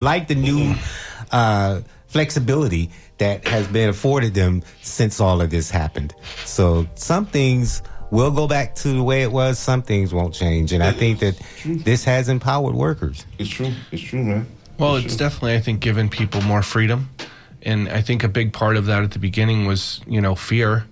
like the new uh, flexibility that has been afforded them since all of this happened. So some things will go back to the way it was. Some things won't change, and I think that this has empowered workers. It's true. It's true, man. Well, it's definitely, I think, given people more freedom. And I think a big part of that at the beginning was, you know, fear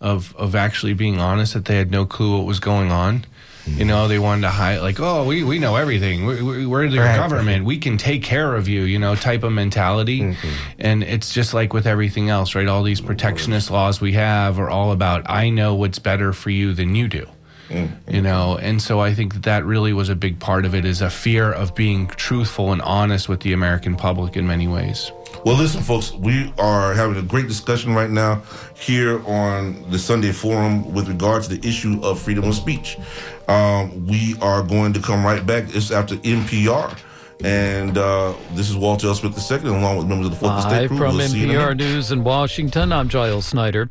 of, of actually being honest that they had no clue what was going on. You know, they wanted to hide, like, oh, we, we know everything. We, we, we're the Right. government. We can take care of you, you know, type of mentality. Mm-hmm. And it's just like with everything else, right? All these protectionist laws we have are all about, I know what's better for you than you do mm-hmm. you know and so i think that that really was a big part of it is a fear of being truthful and honest with the american public in many ways Well, listen, folks, we are having a great discussion right now here on the Sunday Forum with regard to the issue of freedom of speech. Um, we are going to come right back. It's after NPR. And uh, this is Walter L. Smith II, along with members of the Fourth Estate Live crew. from We'll see you in a NPR. News in Washington, I'm Giles Snyder.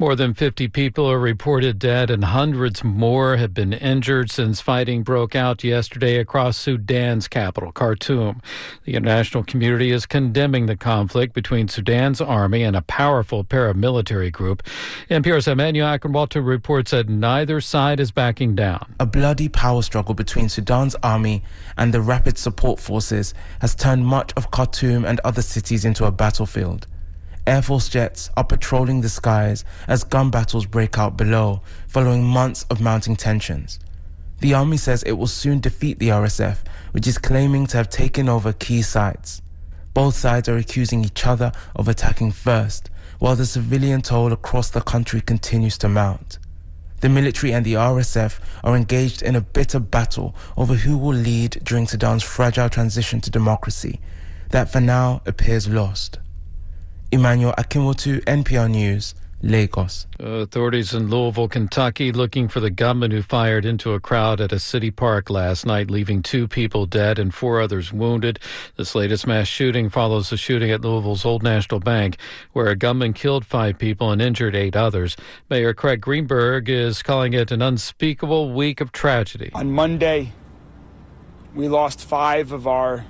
More than 50 people are reported dead and hundreds more have been injured since fighting broke out yesterday across Sudan's capital, Khartoum. The international community is condemning the conflict between Sudan's army and a powerful paramilitary group. NPR's Emmanuel Akinwotu reports that neither side is backing down. A bloody power struggle between Sudan's army and the rapid support forces has turned much of Khartoum and other cities into a battlefield. Air Force jets are patrolling the skies as gun battles break out below, following months of mounting tensions. The army says it will soon defeat the RSF, which is claiming to have taken over key sites. Both sides are accusing each other of attacking first, while the civilian toll across the country continues to mount. The military and the RSF are engaged in a bitter battle over who will lead during Sudan's fragile transition to democracy, that for now appears lost. Emmanuel Akinwotu, NPR News, Lagos. Authorities in Louisville, Kentucky, looking for the gunman who fired into a crowd at a city park last night, leaving two people dead and four others wounded. This latest mass shooting follows the shooting at Louisville's Old National Bank, where a gunman killed five people and injured eight others. Mayor Craig Greenberg is calling it an unspeakable week of tragedy. On Monday, we lost five of our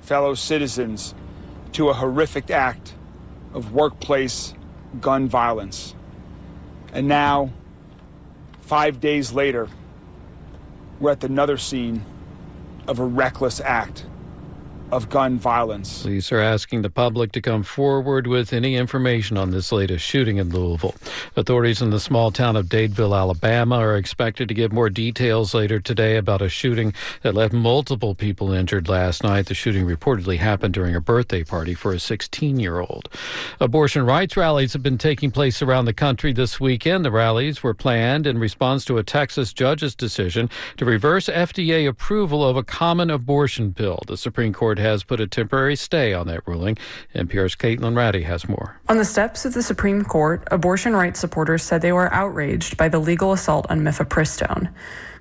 fellow citizens to a horrific act of workplace gun violence. And now, five days later, we're at another scene of a reckless act of gun violence. Police are asking the public to come forward with any information on this latest shooting in Louisville. Authorities in the small town of Dadeville, Alabama, are expected to give more details later today about a shooting that left multiple people injured last night. The shooting reportedly happened during a birthday party for a 16 year old. Abortion rights rallies have been taking place around the country this weekend. The rallies were planned in response to a Texas judge's decision to reverse FDA approval of a common abortion pill. The Supreme Court has put a temporary stay on that ruling. NPR's Caitlin Ratty has more. On the steps of the Supreme Court, abortion rights supporters said they were outraged by the legal assault on mifepristone.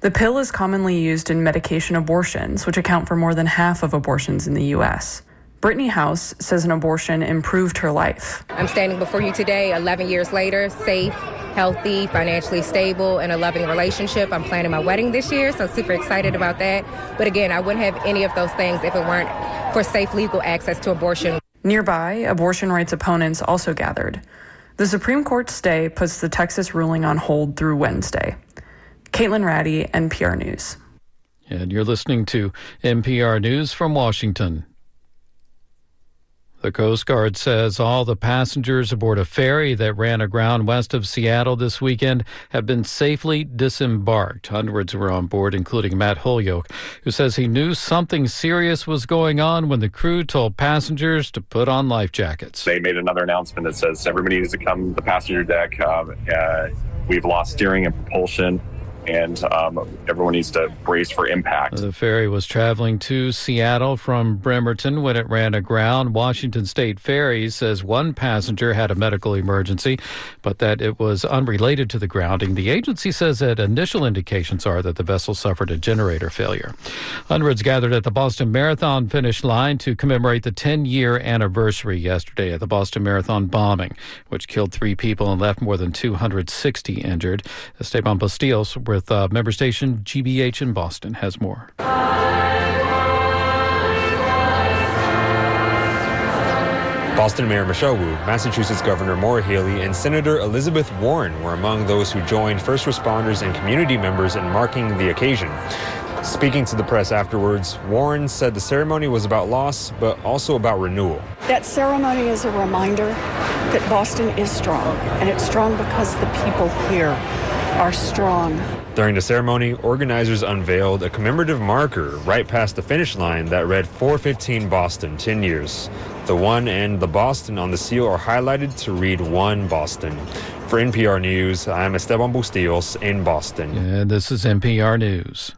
The pill is commonly used in medication abortions, which account for more than half of abortions in the U.S. Brittany House says an abortion improved her life. I'm standing before you today, 11 years later, safe, healthy, financially stable, in a loving relationship. I'm planning my wedding this year, so super excited about that. But again, I wouldn't have any of those things if it weren't for safe legal access to abortion. Nearby, abortion rights opponents also gathered. The Supreme Court stay puts the Texas ruling on hold through Wednesday. Caitlin Ratty, NPR News. And you're listening to NPR News from Washington. The Coast Guard says all the passengers aboard a ferry that ran aground west of Seattle this weekend have been safely disembarked. Hundreds were on board, including Matt Holyoke, who says he knew something serious was going on when the crew told passengers to put on life jackets. They made another announcement that says everybody needs to come to the passenger deck. Um, uh, we've lost steering and propulsion, and um, everyone needs to brace for impact. The ferry was traveling to Seattle from Bremerton when it ran aground. Washington State Ferries says one passenger had a medical emergency, but that it was unrelated to the grounding. The agency says that initial indications are that the vessel suffered a generator failure. Hundreds gathered at the Boston Marathon finish line to commemorate the 10 year anniversary yesterday of the Boston Marathon bombing, which killed three people and left more than 260 injured. Esteban Bustillos with uh, member station GBH in Boston has more. Boston Mayor Michelle Wu, Massachusetts Governor Maura Healey, and Senator Elizabeth Warren were among those who joined first responders and community members in marking the occasion. Speaking to the press afterwards, Warren said the ceremony was about loss, but also about renewal. That ceremony is a reminder that Boston is strong, and it's strong because the people here are strong. During the ceremony, organizers unveiled a commemorative marker right past the finish line that read 415 Boston, 10 years. The one and the Boston on the seal are highlighted to read one Boston. For NPR News, I'm Esteban Bustillos in Boston. And this is NPR News.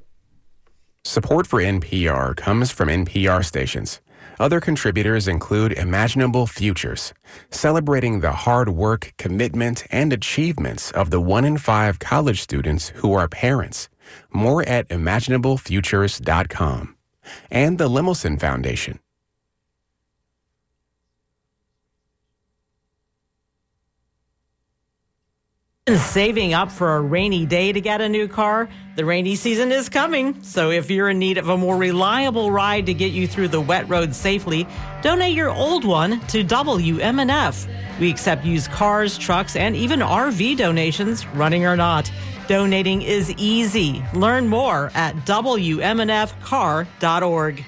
Support for NPR comes from NPR stations. Other contributors include Imaginable Futures, celebrating the hard work, commitment, and achievements of the one in five college students who are parents. More at imaginablefutures.com. And the Lemelson Foundation. Saving up for a rainy day to get a new car? The rainy season is coming, so if you're in need of a more reliable ride to get you through the wet roads safely, donate your old one to WMNF. We accept used cars, trucks, and even RV donations, running or not. Donating is easy. Learn more at WMNFcar.org.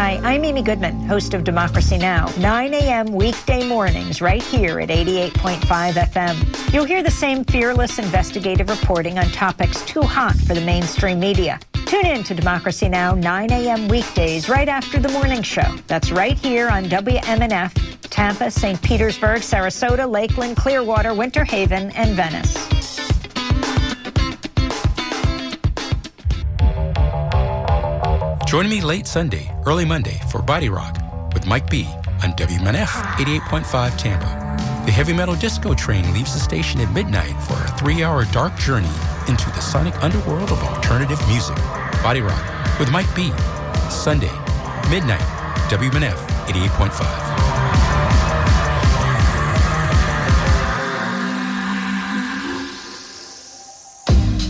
Hi, I'm Amy Goodman, host of Democracy Now!, 9 a.m. weekday mornings right here at 88.5 FM. You'll hear the same fearless investigative reporting on topics too hot for the mainstream media. Tune in to Democracy Now! 9 a.m. weekdays right after the morning show. That's right here on WMNF, Tampa, St. Petersburg, Sarasota, Lakeland, Clearwater, Winter Haven, and Venice. Join me late Sunday, early Monday for Body Rock with Mike B on WMNF 88.5 Tampa. The heavy metal disco train leaves the station at midnight for a three hour dark journey into the sonic underworld of alternative music. Body Rock with Mike B. Sunday, midnight, WMNF 88.5.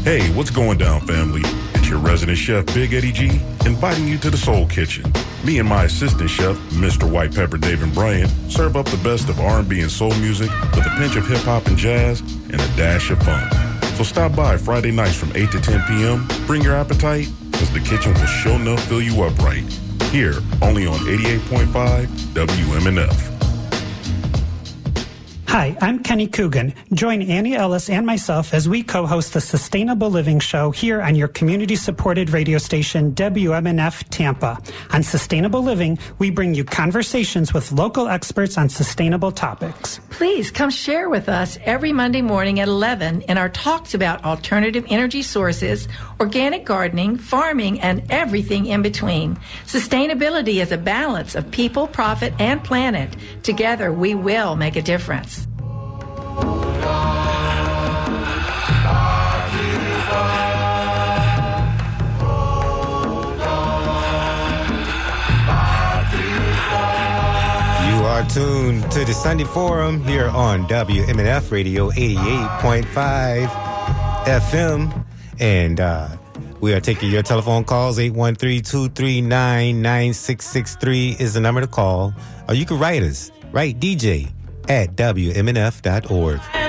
Hey, what's going down, family? Your resident chef, Big Eddie G, inviting you to the Soul Kitchen. Me and my assistant chef, Mr. White Pepper David Bryan, serve up the best of R&B and soul music with a pinch of hip hop and jazz and a dash of fun. So stop by Friday nights from 8 to 10 p.m. Bring your appetite, because the kitchen will sure enough fill you up right. Here, only on 88.5 WMNF. Hi, I'm Kenny Coogan. Join Annie Ellis and myself as we co-host the Sustainable Living Show here on your community-supported radio station WMNF Tampa. On Sustainable Living, we bring you conversations with local experts on sustainable topics. Please come share with us every Monday morning at 11 in our talks about alternative energy sources, organic gardening, farming, and everything in between. Sustainability is a balance of people, profit, and planet. Together, we will make a difference. You are tuned to the Sunday Forum here on WMNF Radio 88.5 FM. And uh, we are taking your telephone calls. 813-239-9663 is the number to call. Or you can write us. Write DJ at WMNF.org.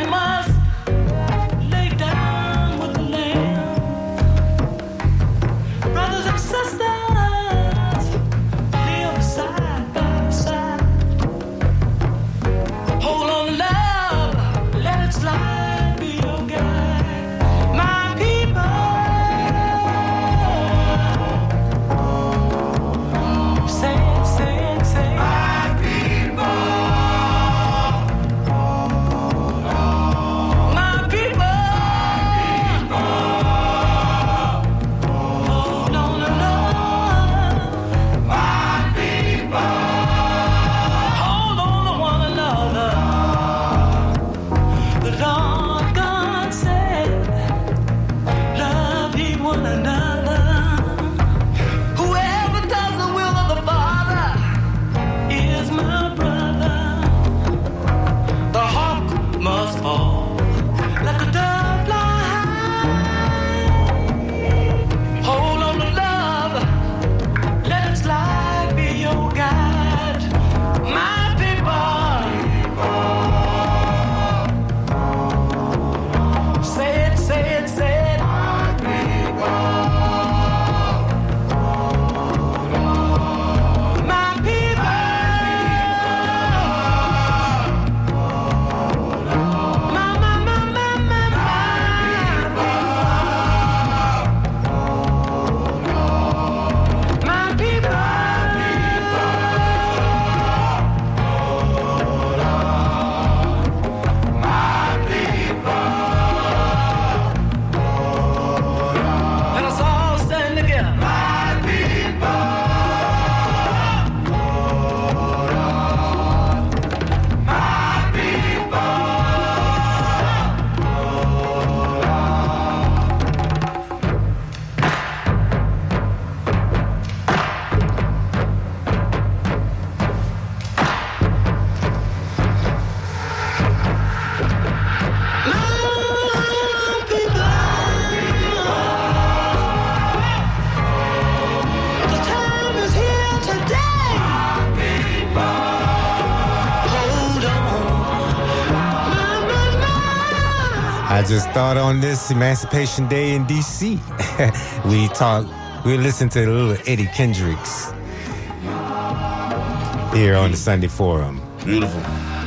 thought on this Emancipation Day in D.C. we talk, we listen to a little Eddie Kendricks here on the Sunday Forum. Beautiful,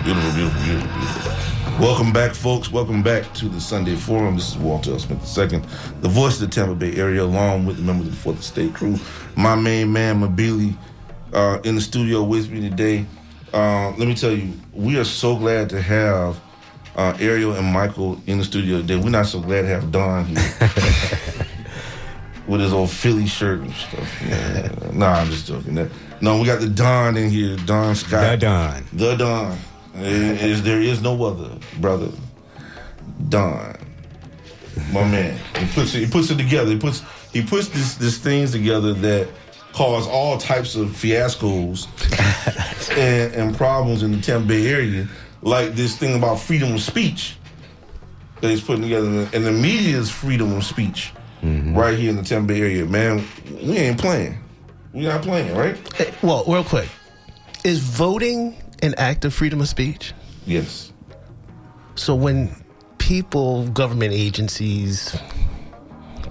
beautiful, beautiful, beautiful, beautiful. Welcome back, folks. Welcome back to the Sunday Forum. This is Walter L. Smith II, the voice of the Tampa Bay area, along with the members of the Fourth Estate crew. My main man, Mabili, uh, in the studio with me today. Uh, let me tell you, we are so glad to have uh, Ariel and Michael in the studio today. We're not so glad to have Don here. with his old Philly shirt and stuff. Yeah. nah, I'm just joking. That, no, we got the Don in here, Don Scott. The Don. The Don. There is, there is no other, brother. Don. My man. He puts it, he puts it together. He puts he puts this this things together that cause all types of fiascos and, and problems in the Tampa Bay area, like this thing about freedom of speech that he's putting together, and the media's freedom of speech right here in the Tampa Bay area. Man, we ain't playing. We not playing, right? Eh, Well, real quick, is voting an act of freedom of speech? Yes. So when people, government agencies,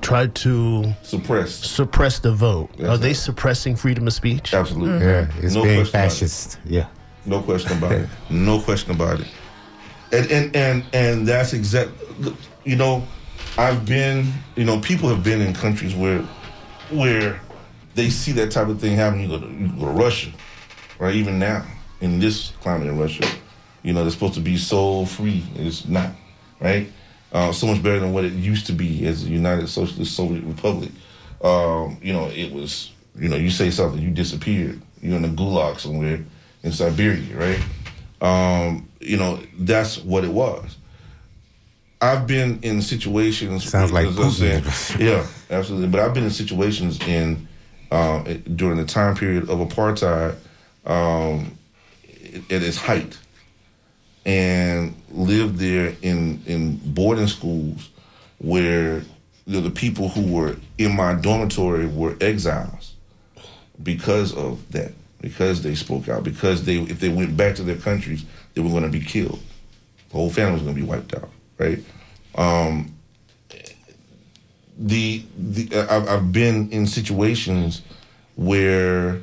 try to suppress suppress the vote, are they suppressing freedom of speech? Absolutely. Yeah, it's No being question about it. fascist. Yeah. No question about it. No question about it. And and and and that's exact. You know, I've been. You know, people have been in countries where where they see that type of thing happen. You go to, you go to Russia, right? Even now in this climate in Russia, you know, they're supposed to be so free. It's not, right? Uh, so much better than what it used to be as a United Socialist Soviet Republic. Um, you know, it was. You know, you say something, you disappeared. You're in a gulag somewhere in Siberia, right? Um, you know, that's what it was. I've been in situations. Sounds like was saying, Putin. yeah, absolutely. But I've been in situations in uh, during the time period of apartheid um, at its height, and lived there in in boarding schools where you know, the people who were in my dormitory were exiles because of that, because they spoke out, because they if they went back to their countries, they were going to be killed. The whole family was going to be wiped out, right? Um, the the I've, I've been in situations where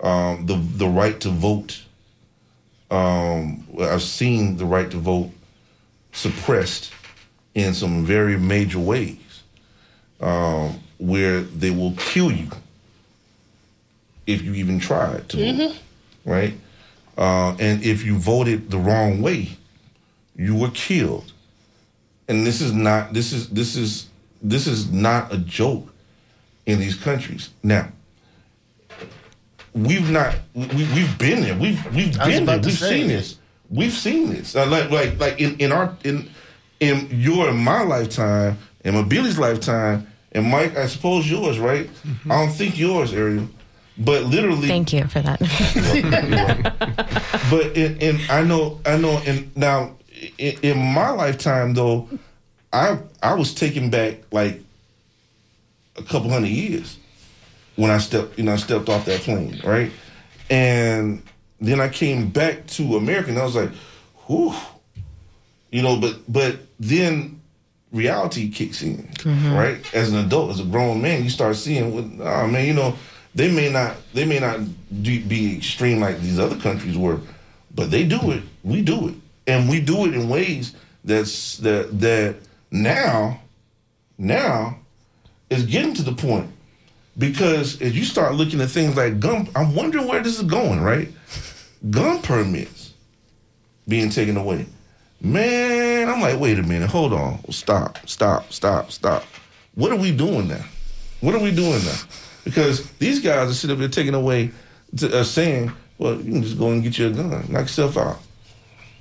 um, the the right to vote. Um, I've seen the right to vote suppressed in some very major ways, um, where they will kill you if you even tried to vote, right? Uh, and if you voted the wrong way, you were killed. And this is not this is this is this is not a joke in these countries. Now, we've not we, we've been there. We've we've I was been there. about to We've seen this. We've seen this. Uh, like like like in, in our in in your and my lifetime, in my Billy's lifetime, and Mike, I suppose yours, right? Mm-hmm. I don't think yours, Ariel. But literally, Thank you for that. but in, in I know I know and now in, in my lifetime though, I I was taken back like a couple hundred years when I stepped you know I stepped off that plane right, and then I came back to America and I was like, whew, you know, but but then reality kicks in, Mhm. right? As an adult, as a grown man, you start seeing, what, oh man, you know, they may not they may not be extreme like these other countries were, but they do it. We do it, and we do it in ways that's that that now, now, is getting to the point because as you start looking at things like gun, I'm wondering where this is going, right? Gun permits being taken away. Man, I'm like, wait a minute, hold on, stop, stop, stop, stop. What are we doing now? What are we doing now? Because these guys are sitting up there taking away, to, uh, saying, well, you can just go and get you a gun, knock yourself out.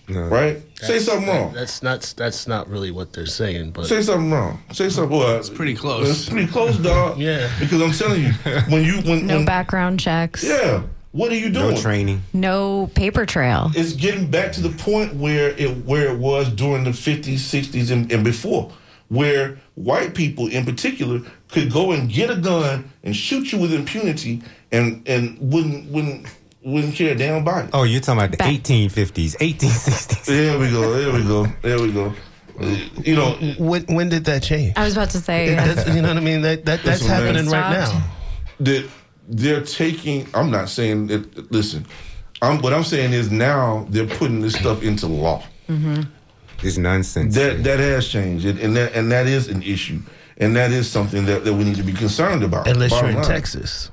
Right? Say That's- something that- wrong. That's not that's not really what they're saying, but Say something wrong. Say something. Well, it's pretty close. It's pretty close, dog. yeah. Because I'm telling you, when you when, no when background checks. yeah, what are you doing? No training. No paper trail. It's getting back to the point where it where it was during the 50s, 60s, and, and before, where white people in particular could go and get a gun and shoot you with impunity and and wouldn't wouldn't wouldn't care a damn about it. Oh, you're talking about the 1850s, 1860s. There we go. There we go. There we go. You know, when when did that change? I was about to say. It- you know what I mean? That, that that's Listen, man. happening right now. that they're taking. I'm not saying that. Listen, I'm, what I'm saying is now they're putting this stuff into law. Mm-hmm. It's nonsense. That that has changed, and and that and that is an issue, and that is something that, that we need to be concerned about. Unless you're in line. Texas.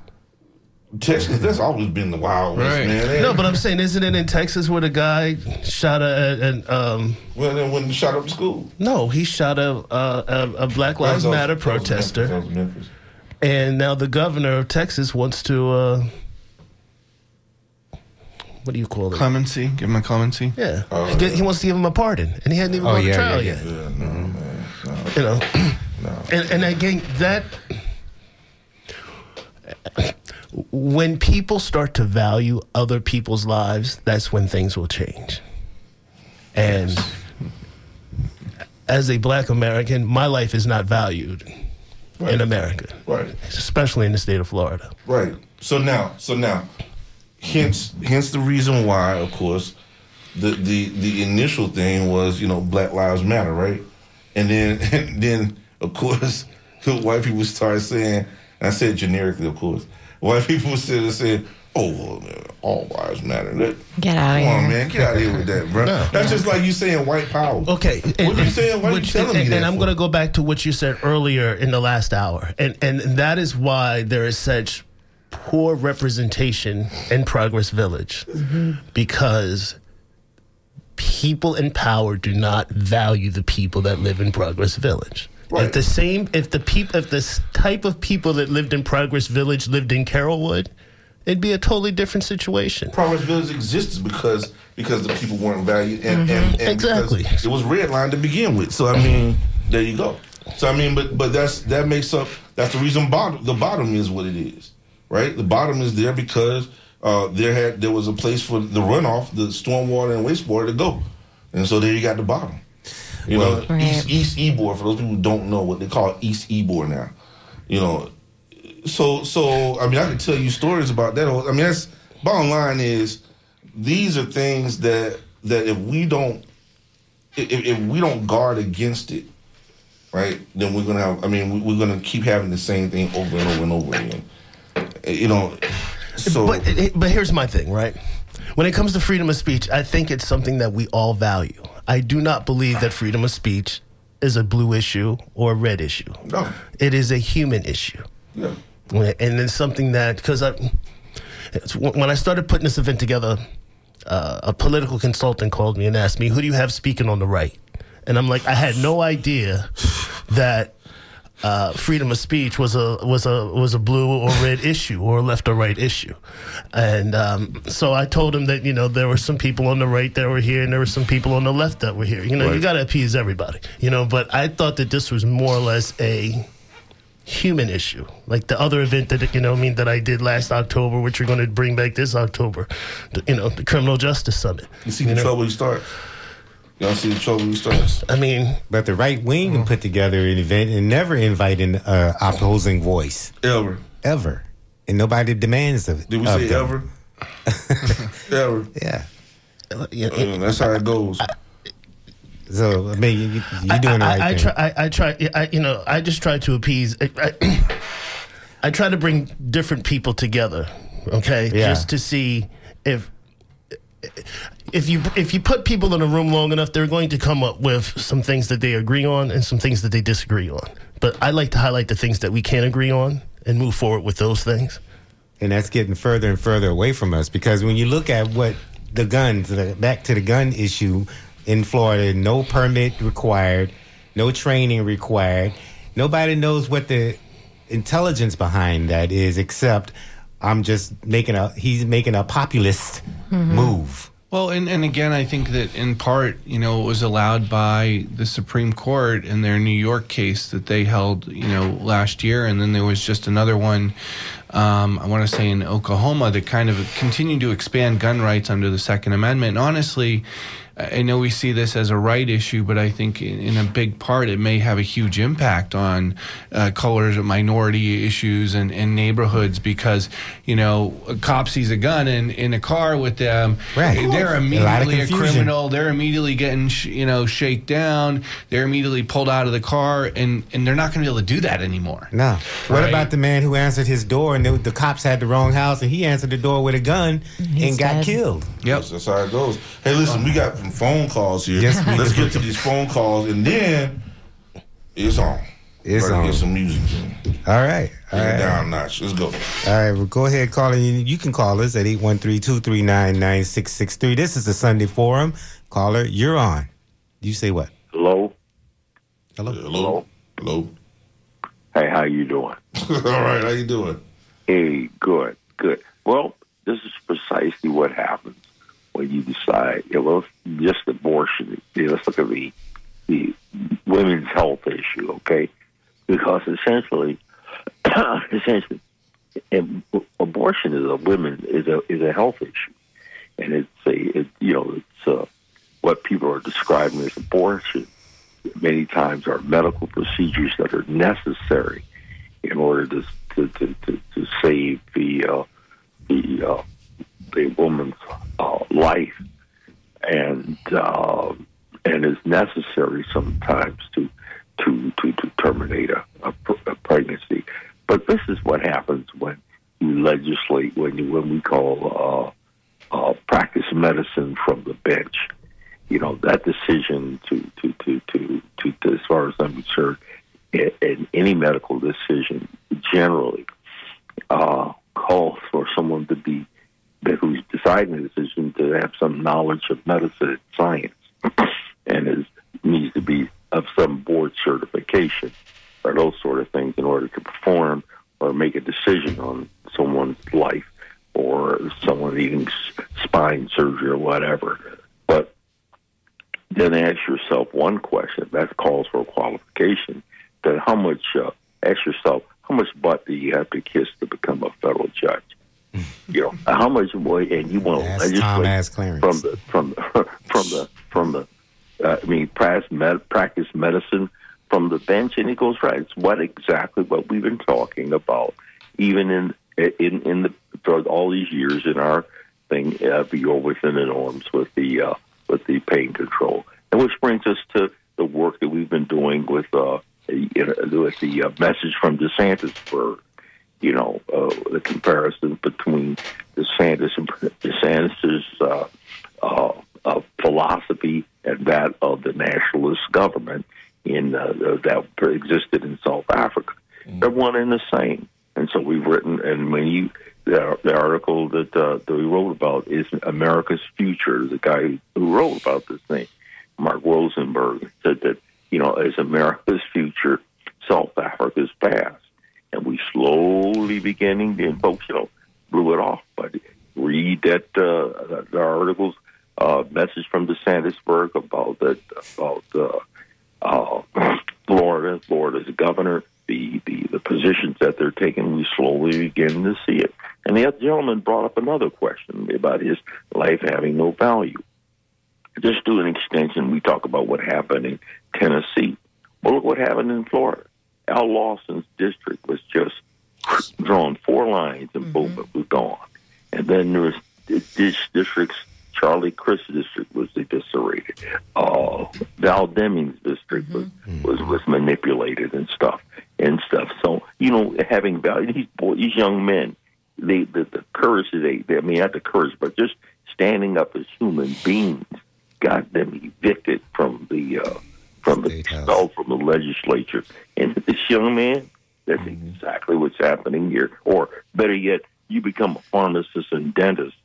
Texas, that's always been the wild west, Right. man. No, but I'm saying, isn't it in Texas where the guy shot a, an um? Well, then when he shot up the school. No, he shot a a, a, a Black Lives That Matter that was Memphis, protester, Memphis. and now the governor of Texas wants to. uh What do you call it? Clemency. Give him a clemency. Yeah, oh, he, get- he wants to give him a pardon, and he hadn't even Oh, gone yeah, to trial yeah, yet. yeah. You know, and, and again, that when people start to value other people's lives, that's when things will change. And as a black American, my life is not valued in America, Right. especially in the state of Florida. Right. So now, so now, hence, hence the reason why, of course, the the the initial thing was you know Black Lives Matter, right? And then and then of course, white people started saying, and I said generically, of course, white people started saying, "Oh, well, man, all lives matter." That, Get outta come on, here. man, get out of here with that, bro. No. That's just like you saying white power. Okay, what are you saying? Why are you telling and, me that? And I'm going to go back to what you said earlier in the last hour, and and that is why there is such poor representation in Progress Village, because people in power do not value the people that live in Progress Village. If the same, if the people, if this type of people that lived in Progress Village lived in Carrollwood, it'd be a totally different situation. Progress Village existed because because the people weren't valued and, mm-hmm. and, and Exactly. it was redlined to begin with. So I mean, there you go. So I mean, but but that's that makes up that's the reason bottom the bottom is what it is, right? The bottom is there because uh, there had there was a place for the runoff, the stormwater and wastewater to go, and so there you got the bottom. You know, Right. East East Ybor for those people who don't know what they call East Ybor now. You know, so so I mean I can tell you stories about that. I mean that's bottom line is these are things that that if we don't if, if we don't guard against it, right, then we're gonna have. I mean we're gonna keep having the same thing over and over and over again. You know, so but but here's my thing, right? When it comes to freedom of speech, I think it's something that we all value. I do not believe that freedom of speech is a blue issue or a red issue. No. It is a human issue. Yeah. And it's something that, because I, when I started putting this event together, uh, a political consultant called me and asked me, Who do you have speaking on the right? And I'm like, I had no idea that uh, freedom of speech was a was a was a blue or red issue or a left or right issue, and um, so I told him that you know there were some people on the right that were here and there were some people on the left that were here. You know, you got to appease everybody. You know, but I thought that this was more or less a human issue, like the other event that you know, I mean, that I did last October, which we're going to bring back this October, the, you know, the Criminal Justice Summit. you see the know? trouble you start. Y'all see the trouble you start. I mean, but the right wing can put together an event and never invite an uh, opposing voice ever, ever, and nobody demands of. it. Did we of say them. ever? ever. Yeah. Uh, that's how it goes. So I mean, you, you're doing the I, right I, I thing. try. I, I try. I, you know, I just try to appease. I, I, I try to bring different people together. Okay, Yeah. just to see if if you if you put people in a room long enough, they're going to come up with some things that they agree on and some things that they disagree on. But I like to highlight the things that we can agree on and move forward with those things. and that's getting further and further away from us because when you look at what the guns, the, back to the gun issue in Florida, no permit required, no training required. Nobody knows what the intelligence behind that is, except I'm just making a he's making a populist move. Well, and, and again, I think that in part, you know, it was allowed by the Supreme Court in their New York case that they held, you know, last year. And then there was just another one, um, I want to say in Oklahoma, that kind of continued to expand gun rights under the Second Amendment. And honestly, I know we see this as a right issue, but I think in, in a big part it may have a huge impact on uh, colors, minority issues, and, and neighborhoods because you know a cop sees a gun in, in a car with them, Right. they're A lot of immediately a, confusion. criminal. They're immediately getting sh- you know shake down. They're immediately pulled out of the car, and and they're not going to be able to do that anymore. No. What about the man who answered his door and the, the cops had the wrong house and he answered the door with a gun and got killed? Yep. That's how it goes. Hey, listen, we got some phone calls here. Yes, we Let's do. get to these phone calls, and then it's on. It's Better on. Get some music. All right. All Take it right. down a notch. Let's go. All right, well, go ahead, call in. You can call us at 813-239-9663. This is the Sunday Forum. Caller, you're on. You say what? Hello. Hello. Hello. Hello. Hey, how you doing? All right, how you doing? Hey, good, good. Well, this is precisely what happens when you decide. You know, just abortion. You know, let's look at the the women's health issue, okay? Because essentially, essentially, abortion is a women is a is a health issue, and it's a it, you know it's uh, what people are describing as abortion. Many times are medical procedures that are necessary in order to to to, to, to save the uh, the uh, the woman's uh, life, and uh, and is necessary sometimes to to to, to terminate a, a, a pregnancy. But this is what happens when you legislate when you when we call uh, uh, practice medicine from the bench. You know that decision to to to to, to, to as far as I'm concerned, in, in any medical decision generally uh, calls for someone to be who's deciding the decision to have some knowledge of medicine and science, and is needs to be of some board certification or those sort of things in order to perform or make a decision on someone's life or someone needing spine surgery or whatever. But then ask yourself one question that calls for a qualification. Then how much? Uh, ask yourself how much butt do you have to kiss to become a federal judge? You know how much more, and you want to legislate from the from the from the from the uh, I mean practice, med- practice medicine from the bench, and it goes right. It's what exactly what we've been talking about, even in in in the for all these years in our thing, uh, you're within the norms with the uh, with the pain control, and which brings us to the work that we've been doing with uh, you know, with the uh, message from DeSantisburg. You know, uh, the comparison between DeSantis and DeSantis's uh, uh, uh, philosophy and that of the nationalist government in uh, that existed in South Africa. They're one and the same. And so we've written, and when you the, the article that uh, that we wrote about is America's future. The guy who wrote about this thing, Mark Rosenberg, said that you know as America's future, South Africa's past, and we slowly beginning. Then folks, you know, blew it off. But read that uh, the articles, uh, message from DeSantisburg about that about uh, uh, Florida, Florida's governor, the, the the positions that they're taking. We slowly begin to see it. And the other gentleman brought up another question about his life having no value. Just do an extension. We talk about what happened in Tennessee. Well, look what happened in Florida. Al Lawson's district was just drawn four lines and boom, it was gone. And then there was this district's Charlie Crist district was eviscerated. Uh, Val Demings' district was, was was manipulated and stuff and stuff. So you know, having value, these boy, these young men, they the, the courage that they, they, I mean, not the courage, but just standing up as human beings, got them evicted from the uh, from the expelled from the legislature. And this young man, that's exactly what's happening here. Or better yet, you become a pharmacist and dentist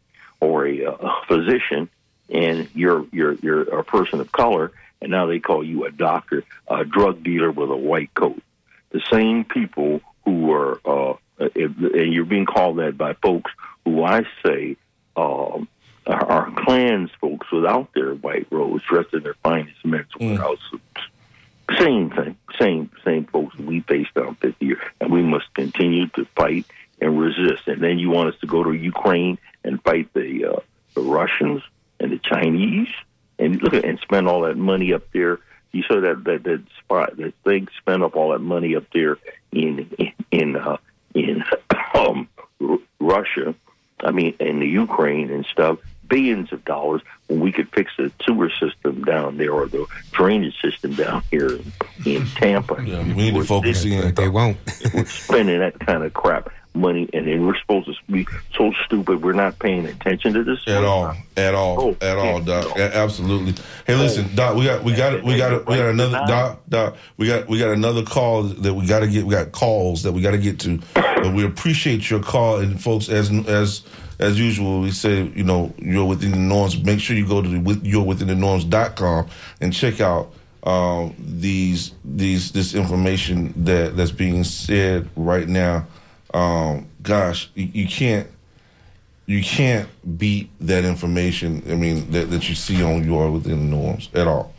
or a, uh, physician, and you're you're you're a person of color, and now they call you a doctor, a drug dealer with a white coat. The same people who are, uh, if, and you're being called that by folks who I say um, are clans folks without their white robes, dressed in their finest men's wear suits. Same thing, same same folks we faced down 50 years, and we must continue to fight and resist. And then you want us to go to Ukraine and fight the uh, the Russians and the Chinese and look at and spend all that money up there. You saw that that that spot that they spent up all that money up there in in in, uh, in um, Russia. I mean, in the Ukraine and stuff, billions of dollars when we could fix the sewer system down there or the drainage system down here in, in Tampa. Yeah, we need to focus in. They won't. we're spending that kind of crap money, and then we're supposed to be so stupid we're not paying attention to this At all, at all, Oh, at all, Doc. A- absolutely. Hey, listen, oh. Doc. We got, we got, we got, we got another Doc. Doc. We got, we got another call that we got to get. We got calls that we got to get to, but we appreciate your call and folks. As as as usual, we say, you know, you're within the norms. Make sure you go to the you're within the norms.com and check out um, these these this information that that's being said right now. Um, gosh, you, you can't you can't beat that information. I mean, that, that you see on your within the norms at all.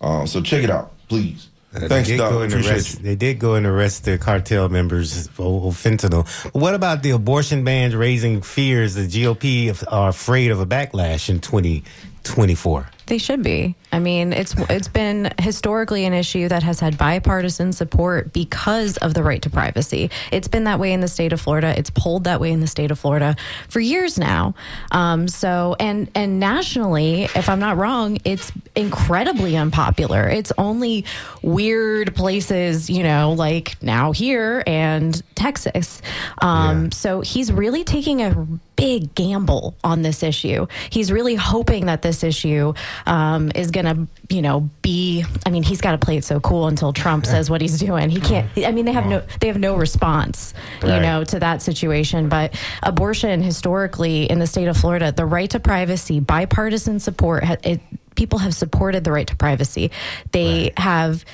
Um, so check it out, please. Uh, Thanks, they did Doc. go and arrest. They did go and arrest the cartel members for for fentanyl. But what about the abortion bans raising fears the GOP are afraid of a backlash in 2024? They should be. I mean, it's it's been historically an issue that has had bipartisan support because of the right to privacy. It's been that way in the state of Florida. It's pulled that way in the state of Florida for years now. Um, so, and and nationally, if I'm not wrong, it's incredibly unpopular. It's only weird places, you know, like now here and Texas. Um, So he's really taking a big gamble on this issue. He's really hoping that this issue um, is going to, you know, be. I mean, he's got to play it so cool until Trump says what he's doing. He can't. I mean, they have no. They have no response, you know, to that situation. But abortion, historically, in the state of Florida, the right to privacy, bipartisan support. It, people have supported the right to privacy. They have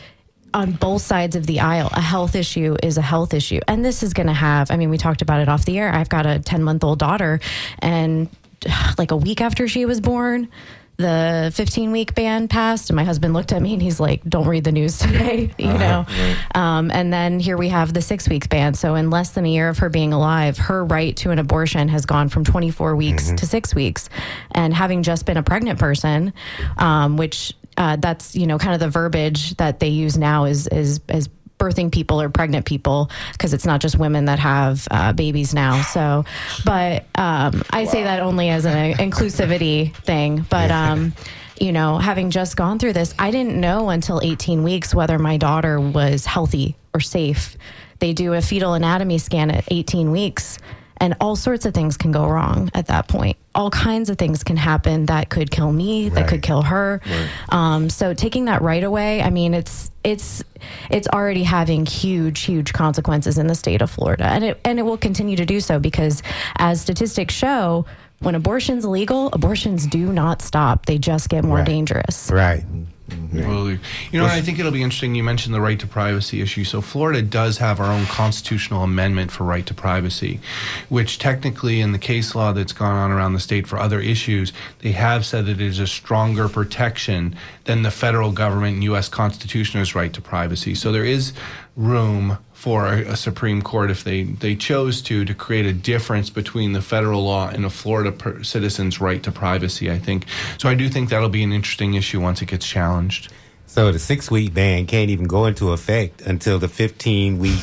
on both sides of the aisle, a health issue is a health issue. And this is going to have, I mean, we talked about it off the air. I've got a 10 month old daughter, and like a week after she was born, the 15 week ban passed. And my husband looked at me and he's like, don't read the news today, you know? Um, and then here we have the six weeks ban. So, in less than a year of her being alive, her right to an abortion has gone from 24 weeks to six weeks. And having just been a pregnant person, um, which uh, that's you know kind of the verbiage that they use now is is is birthing people or pregnant people because it's not just women that have uh, babies now. So but um, i say that only as an inclusivity thing. But um, you know having just gone through this i didn't know until 18 weeks whether my daughter was healthy or safe. They do a fetal anatomy scan at 18 weeks and all sorts of things can go wrong at that point. All kinds of things can happen that could kill me, that could kill her. Um, so taking that right away, I mean, it's it's it's already having huge, huge consequences in the state of Florida, and it and it will continue to do so because, as statistics show, when abortion's illegal, abortions do not stop; they just get more Right. dangerous. Right. Mm-hmm. Absolutely. You know, I think it'll be interesting. You mentioned the right to privacy issue. So, Florida does have our own constitutional amendment for right to privacy, which technically, in the case law that's gone on around the state for other issues, they have said that it is a stronger protection than the federal government and U.S. Constitution's right to privacy. So, there is room for a, a Supreme Court, if they, they chose to, to create a difference between the federal law and a Florida per- citizen's right to privacy, I think. So, I do think that'll be an interesting issue once it gets challenged. So the six week ban can't even go into effect until the 15 week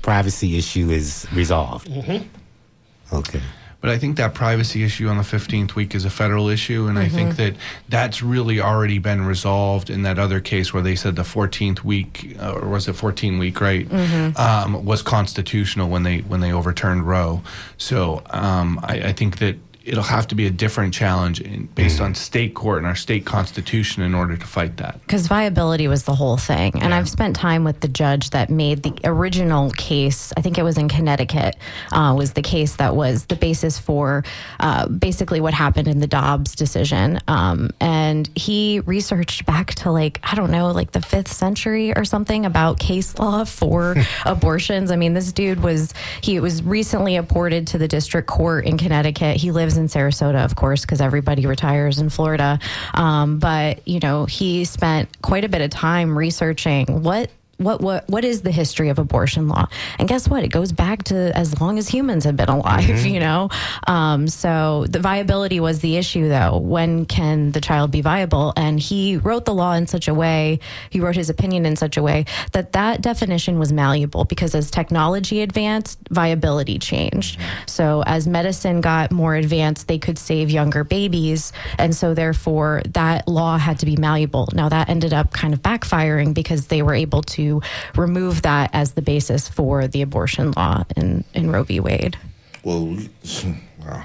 privacy issue is resolved. Mm-hmm. Okay. But I think that privacy issue on the 15th week is a federal issue. And I think Mhm. that that's really already been resolved in that other case where they said the 14th week, uh, or was it 14 week, right, Mhm. um, was constitutional when they when they overturned Roe. So um, I, I think that it'll have to be a different challenge in, based on state court and our state constitution in order to fight that. Because viability was the whole thing. And I've spent time with the judge that made the original case, I think it was in Connecticut, uh, was the case that was the basis for uh, basically what happened in the Dobbs decision. Um, and he researched back to like, I don't know, like the fifth century or something about case law for abortions. I mean, this dude was, he was recently apported to the district court in Connecticut. He lives in Sarasota, of course, because everybody retires in Florida. Um, but, you know, he spent quite a bit of time researching what what what what is the history of abortion law? And guess what? It goes back to as long as humans have been alive. Mm-hmm. You know, um, so the viability was the issue, though. When can the child be viable? And he wrote the law in such a way, he wrote his opinion in such a way that that definition was malleable because as technology advanced, viability changed. So as medicine got more advanced, they could save younger babies, and so therefore that law had to be malleable. Now that ended up kind of backfiring because they were able to remove that as the basis for the abortion law in, in Roe v. Wade. Well, we- wow.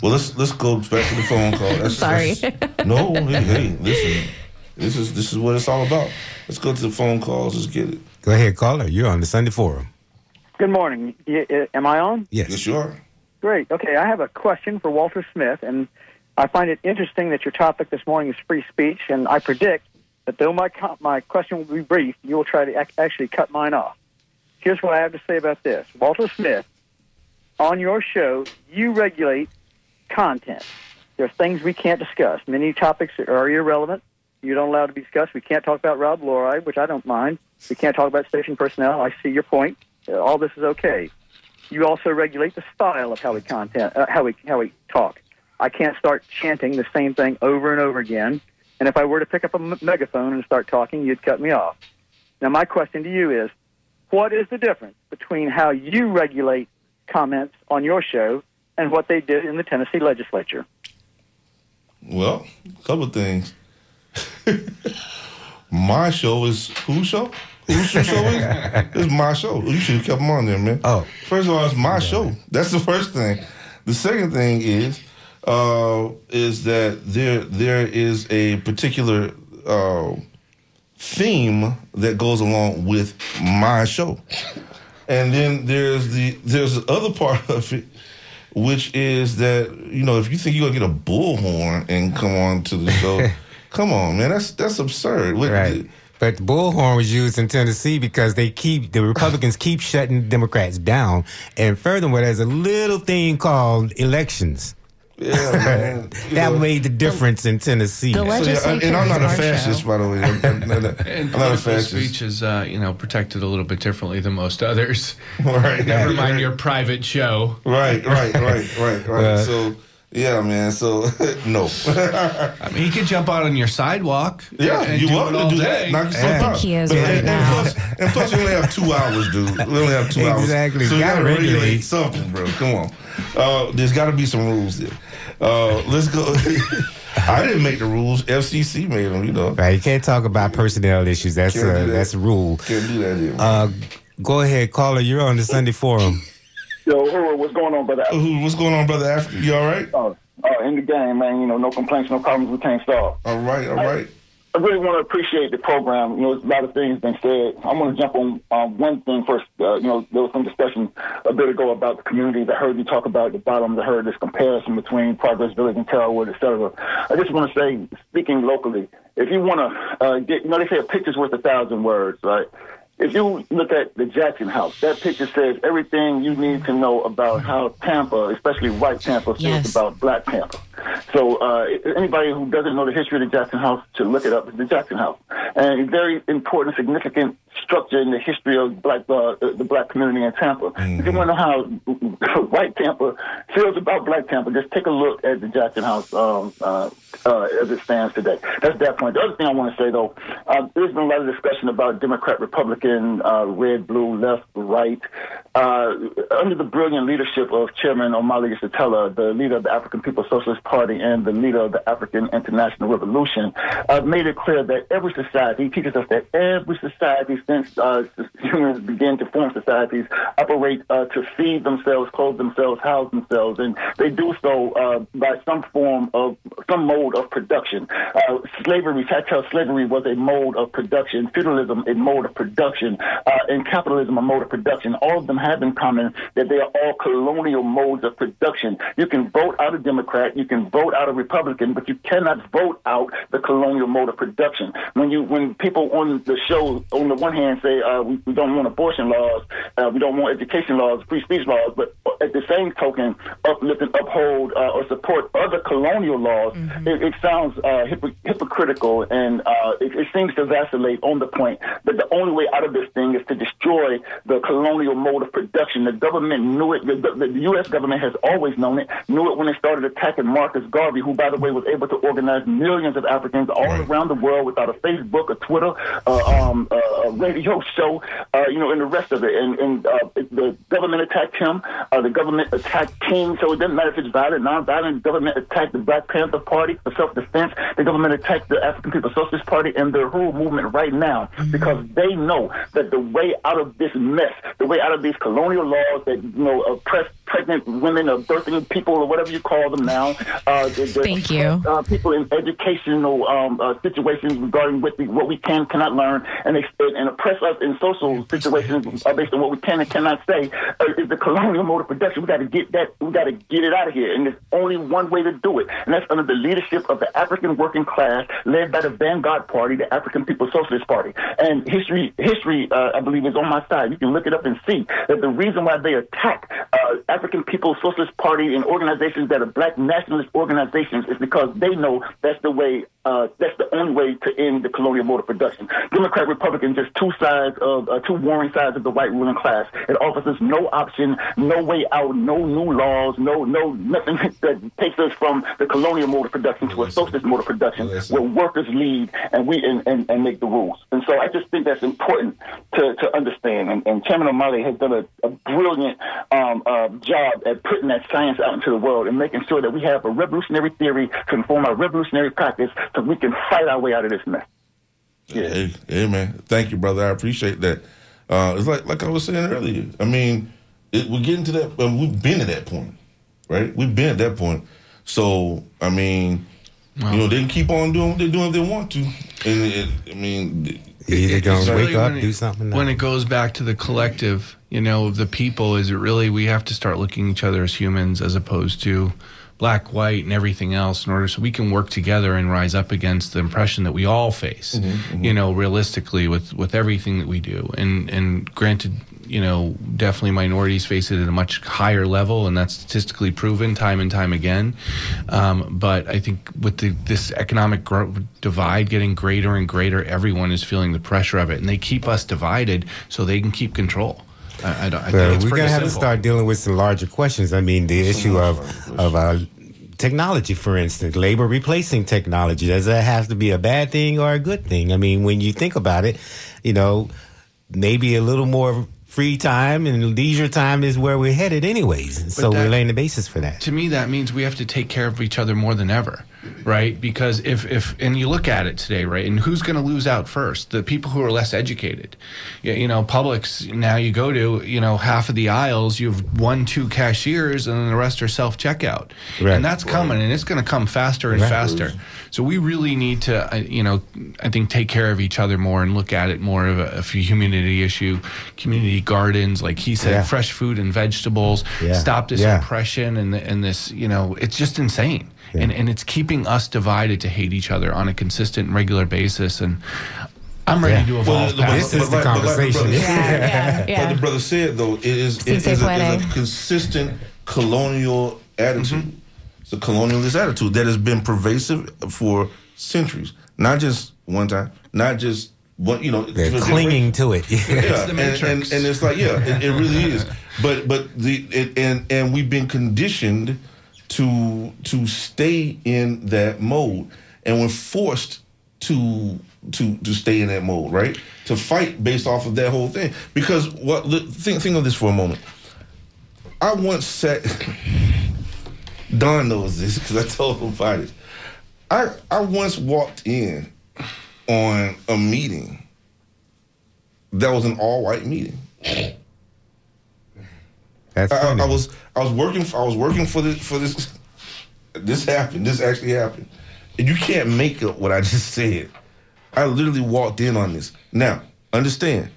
Well, let's let's go back to the phone call. That's, Sorry. that's- no, hey, hey, listen. This is this is what it's all about. Let's go to the phone calls. Let's get it. Go ahead, caller. You're on the Sunday Forum. Good morning. Y- y- Am I on? Yes. Yes, you are. Great. Okay, I have a question for Walter Smith, and I find it interesting that your topic this morning is free speech, and I predict that though my my question will be brief, you will try to ac- actually cut mine off. Here's what I have to say about this: Walter Smith, on your show, you regulate content. There are things we can't discuss. Many topics are irrelevant. You don't allow to be discussed. We can't talk about Rob Lorei, which I don't mind. We can't talk about station personnel. I see your point. Uh, all this is okay. You also regulate the style of how we content, uh, how we how we talk. I can't start chanting the same thing over and over again. And if I were to pick up a megaphone and start talking, you'd cut me off. Now, my question to you is, what is the difference between how you regulate comments on your show and what they did in the Tennessee legislature? Well, a couple of things. my show is whose show? Whose your show is? It's my show. You should have kept them on there, man. Oh. First of all, it's my show. That's the first thing. The second thing is uh, is that there there is a particular uh, theme that goes along with my show. And then there's the there's the other part of it, which is that you know if you think you're gonna get a bullhorn and come on to the show, come on, man, that's that's absurd. What- Right. But the bullhorn was used in Tennessee because they keep the Republicans keep shutting Democrats down, and furthermore, there's a little thing called elections. Yeah, man. that made the difference in Tennessee. So, yeah, and I'm not a fascist, by the way. I'm, I'm not a- And I'm not a fascist. speech is, uh, you know, protected a little bit differently than most others. Right. Never mind Right. your private show. Right, right, right, right, right. Uh, so, yeah, man. So, no. I mean, he could jump out on your sidewalk. Yeah, and you want to do day. that. Knock yourself out. is But- right and, now. And plus, plus, we only have two hours, dude. We only have two hours. Exactly. So you Gotta gotta regulate regulate. something, bro. Come on. Uh, there's got to be some rules there. Uh, let's go. I didn't make the rules. FCC made them. You know. Right, you can't talk about personnel issues. That's Can't do uh, that. that's a rule. Can't do that here. Uh, go ahead, caller. You're on the Sunday Forum. Yo, what's going on, brother? what's going on, brother Africa? You all right? Oh, oh, in the game, man. You know, no complaints, no problems. We can't stop. All right, all right. I really want to appreciate the program. You know, a lot of things been said. I want to jump on um, one thing first. Uh, you know, there was some discussion a bit ago about the communities. I heard you talk about the bottom. I heard this comparison between Progress Village and Terrellwood, et cetera. I just want to say, speaking locally, if you want to uh, get, you know, they say a picture's worth a thousand words, right? If you look at the Jackson House, that picture says everything you need to know about how Tampa, especially white Tampa, feels Yes. about black Tampa. So uh, anybody who doesn't know the history of the Jackson House should look it up. It's the Jackson House, and a very important, significant structure in the history of black uh, the black community in Tampa. If you want to know how white Tampa feels about black Tampa, just take a look at the Jackson House um, uh, uh, as it stands today. That's that point. The other thing I want to say though, uh, there's been a lot of discussion about Democrat, Republican, uh, red, blue, left, right. Uh, under the brilliant leadership of Chairman Omali Yeshitela, the leader of the African People's Socialist Party and the leader of the African International Revolution, uh, made it clear that every society, he teaches us that every society since uh, humans began to form societies operate uh, to feed themselves, clothe themselves, house themselves, and they do so uh, by some form of, some mode of production. Uh, slavery, chattel slavery was a mode of production, feudalism a mode of production, uh, and capitalism a mode of production. All of them have in common that they are all colonial modes of production. You can vote out a Democrat, you can vote out a Republican, but you cannot vote out the colonial mode of production. When you when people on the show, on the one hand, say uh, we, we don't want abortion laws, uh, we don't want education laws, free speech laws, but at the same token, uplift and uphold uh, or support other colonial laws, it, it sounds uh, hypo- hypocritical and uh, it, it seems to vacillate on the point that the only way out of this thing is to destroy the colonial mode of production. The government knew it. The, the, the U.S. government has always known it, knew it when they started attacking Marcus Garvey, who, by the way, was able to organize millions of Africans all around the world without a Facebook, a Twitter, uh, um, uh, a radio show, uh, you know, and the rest of it. And, and uh, the government attacked him. Uh, the government attacked King, so it doesn't matter if it's violent, non-violent. The government attacked the Black Panther Party for self-defense. The government attacked the African People's Socialist Party and their whole movement right now because they know that the way out of this mess, the way out of these colonial laws that you know oppress pregnant women or birthing people or whatever you call them now. Uh, the, the, Thank you. Uh, people in educational um, uh, situations regarding what we, what we can cannot learn and they and oppress us in social situations uh, based on what we can and cannot say uh, is the colonial mode of production. We got to get that. We got to get it out of here, and there's only one way to do it, and that's under the leadership of the African working class, led by the Vanguard Party, the African People's Socialist Party. And history, history, uh, I believe, is on my side. You can look it up and see that the reason why they attack uh, African People's Socialist Party and organizations that are black nationalist organizations is because they know that's the way. Uh, that's the only way to end the colonial mode of production. Democrat, Republican, just two sides of uh, two warring sides of the white ruling class. It offers us no option, no way out, no new laws, no no nothing that takes us from the colonial mode of production to a socialist mode of production, where workers lead and we and, and, and make the rules. And so I just think that's important to, to understand. And, and Chairman Omali has done a, a brilliant um, uh, job at putting that science out into the world and making sure that we have a revolutionary theory to inform our revolutionary practice so we can fight our way out of this mess. Yeah. Hey, hey, man. Thank you, brother. I appreciate that. Uh, it's like like I was saying earlier. I mean, it, we're getting to that. Um, we've been at that point, right? We've been at that point. So I mean, you know, they can keep on doing what they're doing if they want to. And it, I mean, either gonna wake really up, when do it- something. When it goes back to the collective, you know, the people, is it really we have to start looking at each other as humans as opposed to black, white, and everything else in order so we can work together and rise up against the impression that we all face, you know, realistically with, with everything that we do. And and granted, you know, definitely minorities face it at a much higher level, and that's statistically proven time and time again. Um, but I think with the, this economic divide getting greater and greater, everyone is feeling the pressure of it, and they keep us divided so they can keep control. I, I, don't- I So think it's we're gonna have to start dealing with some larger questions. I mean, the issue of of uh, technology, for instance, labor replacing technology. Does that have to be a bad thing or a good thing? I mean, when you think about it, you know, maybe a little more free time and leisure time is where we're headed, anyways. so that- we're laying the basis for that. to me that means we have to take care of each other more than ever right because if if and you look at it today right and who's going to lose out first the people who are less educated you, know publix now you go to you know half of the aisles you have one two cashiers and then the rest are self checkout Right. and that's coming and it's going to come faster and Right. faster so we really need to uh, you know i think take care of each other more and look at it more of a, a community issue community gardens like he said Yeah. fresh food and vegetables Yeah. stop this Yeah. oppression and, the, and this, you know, it's just insane. And, and it's keeping us divided to hate each other on a consistent regular basis. And I'm ready Yeah. to evolve Well, past This is it. the like- like the conversation. brother Yeah, yeah, But the brother said though, it is it is, a, is a consistent colonial attitude. Mm-hmm. It's a colonialist attitude that has been pervasive for centuries, not just one time, not just one. You know, They're clinging to it. yeah, It's the and, and, and it's like yeah, it, it really is. But but the it, and and we've been conditioned to to stay in that mode, and we're forced to to to stay in that mode, right? To fight based off of that whole thing. Because what think think of this for a moment. I once sat. Don knows this because I told him about it. I I once walked in on a meeting that was an all white meeting. That's I, funny. I was I was working I was working for this for this this happened. This actually happened. And you can't make up what I just said. I literally walked in on this. Now, understand,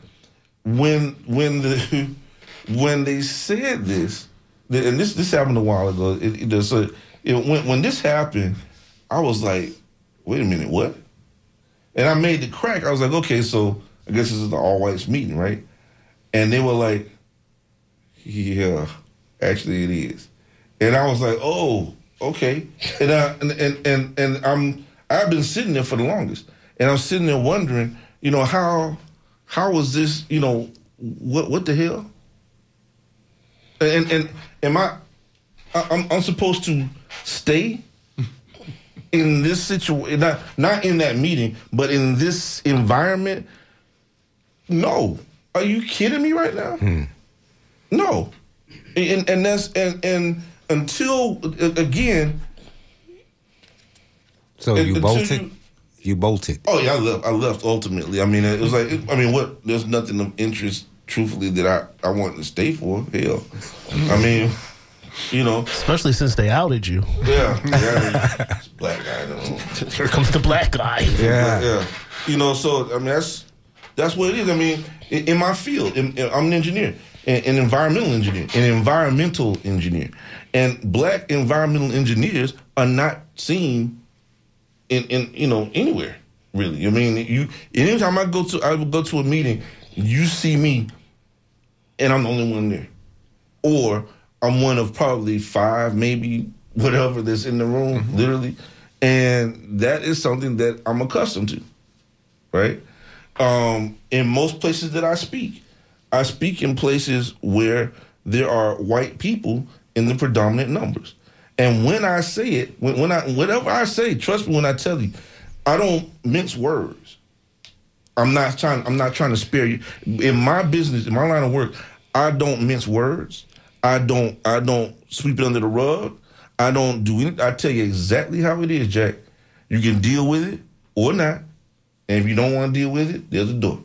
when when the when they said this, and this this happened a while ago. It, it, a- it- when when this happened, I was like, wait a minute, what? And I made the crack. I was like, okay, so I guess this is the all whites meeting, right? And they were like, "Yeah, actually, it is." And I was like, "Oh, okay." And I, and and and, and I'm I've been sitting there for the longest, and I'm sitting there wondering, you know, how how was this, you know, what what the hell? And and am I? I'm I'm supposed to stay in this situation, not not in that meeting, but in this environment. No, are you kidding me right now? Hmm. No, and and that's and and until again. So you until bolted. you- You bolted. Oh yeah, I left. I left ultimately. I mean, it was like I mean, what? There's nothing of interest, truthfully, that I I wanted to stay for. Hell, I mean, you know, Especially since they outed you. yeah, yeah. it's black guy. Here comes the black guy. Yeah, yeah. You know, so I mean, that's that's what it is. I mean, in, in my field, in, in- I'm an engineer, an, environmental engineer, an environmental engineer, and black environmental engineers are not seen in, in you know anywhere really. I mean, you anytime I go to I would go to a meeting, you see me, and I'm the only one there, or I'm one of probably five, maybe whatever that's in the room, literally, and that is something that I'm accustomed to, right? Um, in most places that I speak, I speak in places where there are white people in the predominant numbers. And when I say it, when, when I whatever I say, trust me when I tell you, I don't mince words. I'm not trying. I'm not trying to spare you. In my business, in my line of work, I don't mince words. I don't. I don't sweep it under the rug. I don't do anything. I tell you exactly how it is, Jack. You can deal with it or not. And if you don't want to deal with it, there's a door.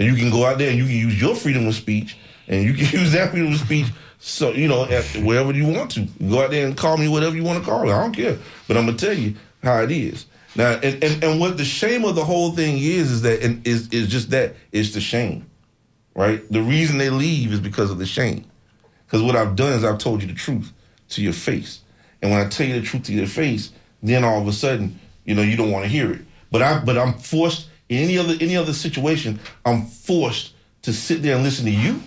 And you can go out there and you can use your freedom of speech, and you can use that freedom of speech. So you know, wherever you want to, go out there and call me whatever you want to call. I don't care, but I'm gonna tell you how it is. Now, and, and, and what the shame of the whole thing is is that and is is just that it's the shame, right? The reason they leave is because of the shame. Because what I've done is I've told you the truth to your face, and when I tell you the truth to your face, then all of a sudden, you know, you don't want to hear it. But I but I'm forced in any other any other situation, I'm forced to sit there and listen to you.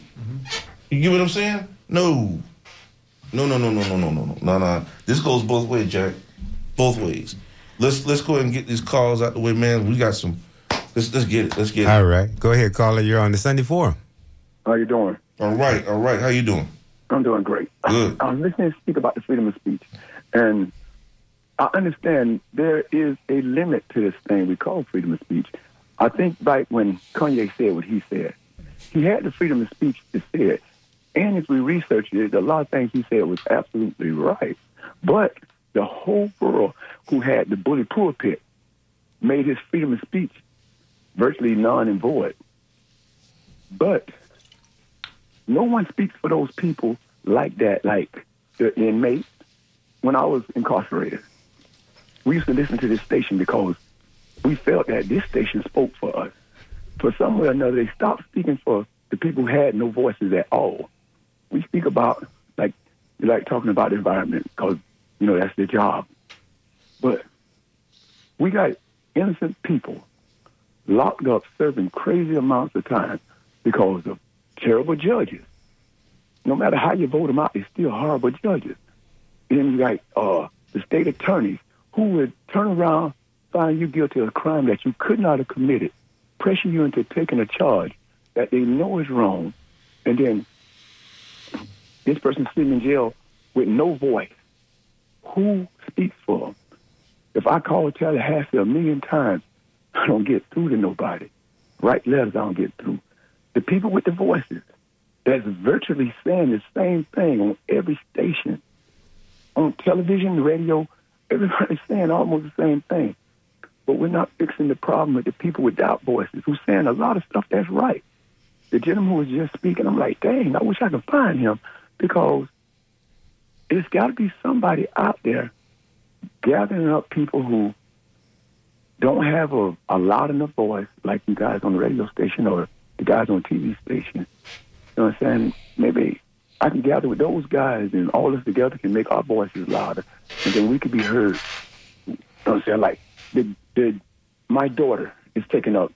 You get what I'm saying? No. No, no, no, no, no, no, no, no, no, no. This goes both ways, Jack. Both ways. Let's let's go ahead and get these calls out the way, man. We got some. Let's let's get it. Let's get it. All right. Go ahead, caller. You're on the Sunday Forum. How you doing? All right, all right. How you doing? I'm doing great. Good. I'm listening to speak about the freedom of speech, and I understand there is a limit to this thing we call freedom of speech. I think back when Kanye said what he said, he had the freedom of speech to say it. And if we research it, a lot of things he said was absolutely right. But the whole world who had the bully pulpit made his freedom of speech virtually non and void. But no one speaks for those people like that, like the inmates. When I was incarcerated, we used to listen to this station because we felt that this station spoke for us. For some way or another, they stopped speaking for the people who had no voices at all. We speak about like like talking about the environment because you know that's their job, but we got innocent people locked up serving crazy amounts of time because of terrible judges. No matter how you vote them out, they're still horrible judges. Then you got uh, the state attorneys who would turn around, find you guilty of a crime that you could not have committed, pressure you into taking a charge that they know is wrong, and then this person sitting in jail with no voice. Who speaks for them? If I call Tallahassee a million times, I don't get through to nobody. Write letters, I don't get through. The people with the voices that's virtually saying the same thing on every station, on television, radio, everybody's saying almost the same thing. But we're not fixing the problem with the people without voices who's saying a lot of stuff that's right. The gentleman was just speaking, I'm like, dang, I wish I could find him because it's got to be somebody out there gathering up people who don't have a, a loud enough voice like you guys on the radio station or the guys on TV station. You know what I'm saying? Maybe I can gather with those guys and all of us together can make our voices louder and then we could be heard. You know what I'm saying? Like the, the, my daughter is taking up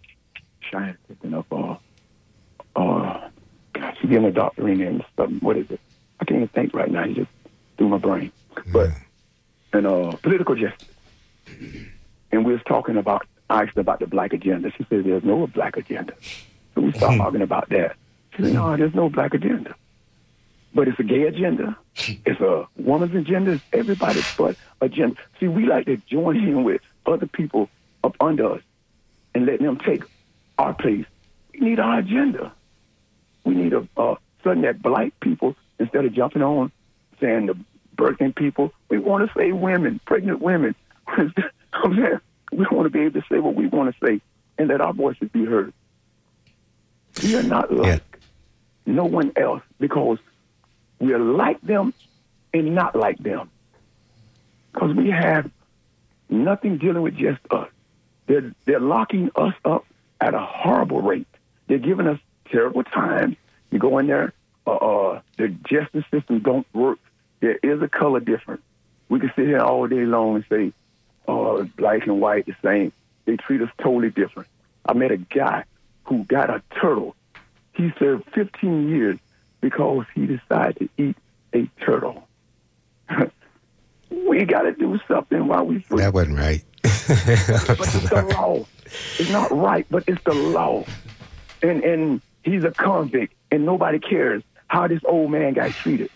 China picking up uh uh gosh, she's getting a doctorate in something. What is it? I can't even think right now. It's just through my brain. But and uh political justice. And we was talking about I asked about the black agenda. She said there's no black agenda. So we started talking about that. She said, No, there's no black agenda. But it's a gay agenda. It's a woman's agenda. It's everybody's but agenda. See, we like to join in with other people up under us and let them take our place. We need our agenda. We need a uh, something that black people, instead of jumping on saying the birthing people, we want to say women, pregnant women. I'm saying we want to be able to say what we want to say and let our voices be heard. We are not like no one else because we are like them and not like them. Because we have nothing dealing with just us. They're, they're locking us up at a horrible rate. They're giving us terrible times. You go in there, uh, uh, the justice system don't work. There is a color difference. We can sit here all day long and say, uh, black and white the same. They treat us totally different. I met a guy who got a turtle. He served 15 years because he decided to eat a turtle. we got to do something while we free. That wasn't right. but it's the law. It's not right, but it's the law. And and he's a convict, and nobody cares how this old man got treated.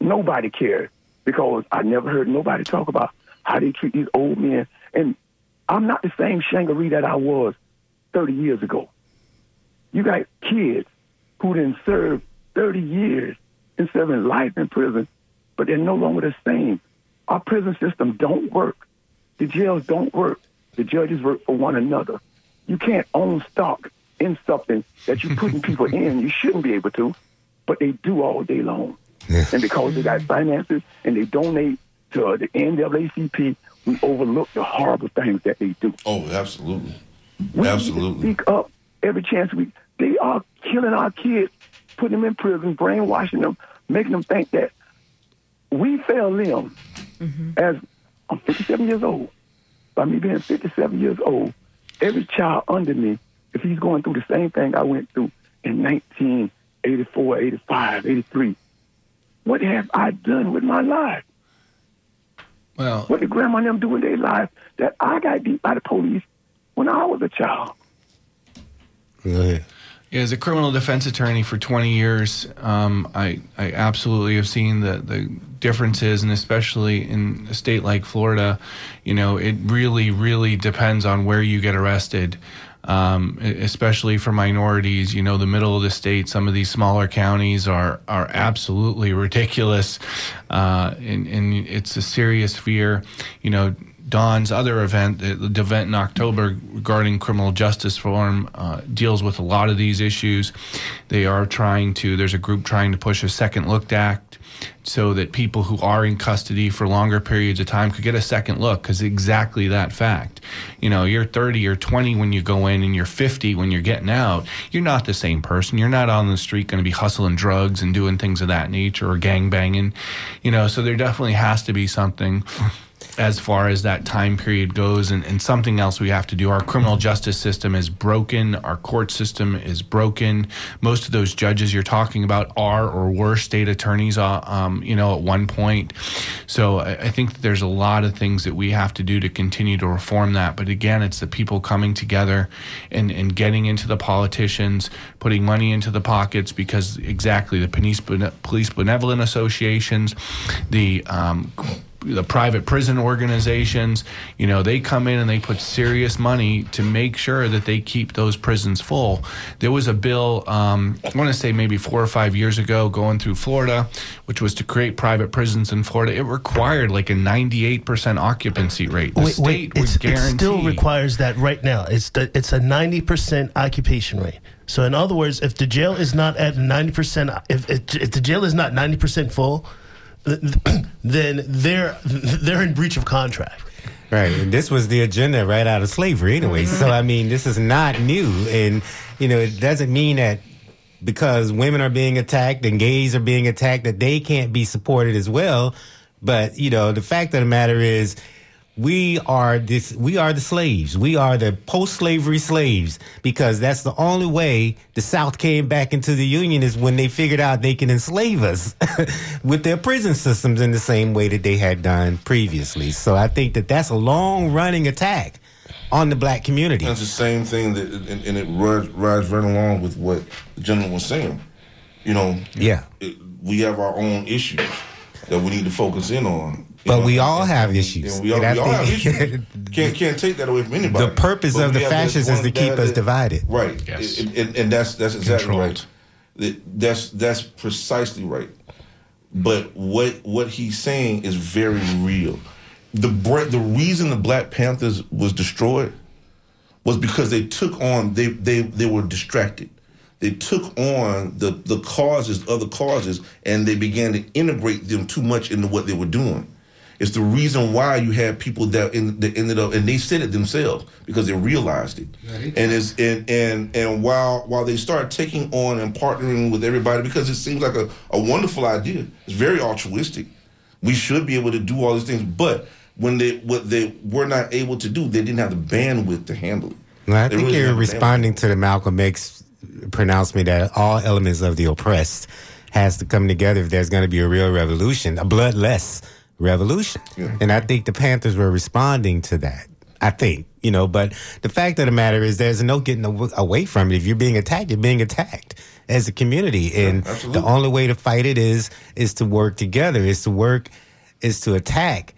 Nobody cares because I never heard nobody talk about how they treat these old men. And I'm not the same Shangri that I was 30 years ago. You got kids who didn't serve 30 years and serving life in prison, but they're no longer the same. Our prison system don't work. The jails don't work. The judges work for one another. You can't own stock in something that you're putting people in. You shouldn't be able to, but they do all day long. And because they got finances and they donate to the NAACP, we overlook the horrible things that they do. Oh, absolutely. We Absolutely. Need to speak up every chance we. They are killing our kids, putting them in prison, brainwashing them, making them think that we fail them. Mm-hmm. As I'm 57 years old, by me being 57 years old, every child under me, if he's going through the same thing I went through in 1984, 85, 83, what have I done with my life? Well, what did grandma and them do in their life that I got beat by the police when I was a child? Go Yeah, as a criminal defense attorney for 20 years, um, I, I absolutely have seen the, the differences, and especially in a state like Florida, you know, it really, really depends on where you get arrested. Um, especially for minorities, you know, the middle of the state, some of these smaller counties are are absolutely ridiculous, uh, and, and it's a serious fear. You know, Don's other event, the the event in October regarding criminal justice reform, uh, deals with a lot of these issues. They are trying to, there's a group trying to push a second look act so that people who are in custody for longer periods of time could get a second look because exactly that fact. You know, you're 30 or 20 when you go in and you're 50 when you're getting out. You're not the same person. You're not on the street going to be hustling drugs and doing things of that nature or gang banging. You know, so there definitely has to be something as far as that time period goes and, and something else we have to do. Our criminal justice system is broken. Our court system is broken. Most of those judges you're talking about are or were state attorneys uh, um, you know at one point. So I, I think there's a lot of things that we have to do to continue to reform that. But again it's the people coming together and, and getting into the politicians putting money into the pockets because exactly the police, police benevolent associations the um, the private prison organizations, you know, they come in and they put serious money to make sure that they keep those prisons full. There was a bill, um, I want to say maybe four or five years ago, going through Florida, which was to create private prisons in Florida. It required like a 98% occupancy rate. The Wait, state wait, would it's, it still requires that right now. It's the, it's a ninety percent occupation rate. So in other words, if the jail is not at ninety percent, if, if if the jail is not ninety percent full, th- th- then they're they're in breach of contract. Right, and this was the agenda right out of slavery anyway. So mm-hmm. I mean, this is not new, and you know, it doesn't mean that because women are being attacked and gays are being attacked that they can't be supported as well. But you know, the fact of the matter is, we are this we are the slaves we are the post-slavery slaves because that's the only way the south came back into the union is when they figured out they can enslave us with their prison systems in the same way that they had done previously so i think that that's a long-running attack on the black community That's the same thing that, and, and it rides, rides right along with what the gentleman was saying. You know, yeah, it, we have our own issues that we need to focus in on. You but know, we all and- have issues and we all, And we all have issues. Can't can't take that away from anybody. The purpose But of the fascists is to keep that- us that- divided. Right. Yes. And, and, and that's that's exactly Controlled. right. That's that's precisely right. But what what he's saying is very real. The bra- the reason the Black Panthers was destroyed was because they took on they they they were distracted. They took on the the causes other causes and they began to integrate them too much into what they were doing. It's the reason why you had people that, in, that ended up and they said it themselves because they realized it. And it's and and and while while they start taking on and partnering with everybody because it seems like a, a wonderful idea. It's very altruistic. We should be able to do all these things, but when they what they were not able to do, they didn't have the bandwidth to handle it. Well, I They think really you're have the bandwidth. responding to the Malcolm X pronouncement that all elements of the oppressed has to come together if there's going to be a real revolution, a bloodless revolution. And I think the Panthers were responding to that. I think, you know, but the fact of the matter is there's no getting away from it. If you're being attacked, you're being attacked as a community. And the only way to fight it is is to work together, is to work, is to attack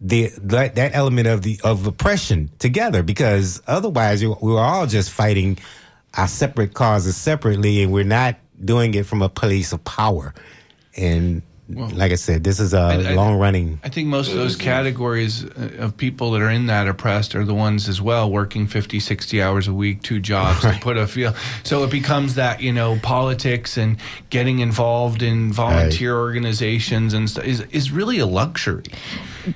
the that, that element of the of oppression together because otherwise you, we're all just fighting our separate causes separately and we're not doing it from a place of power and like I said, this is a I- I- long running. I think most of those categories uh, of people that are in that oppressed are the ones as well working 50, 60 hours a week, two jobs to put a feel. So it becomes that, you know, politics and getting involved in volunteer organizations and st- is, is really a luxury.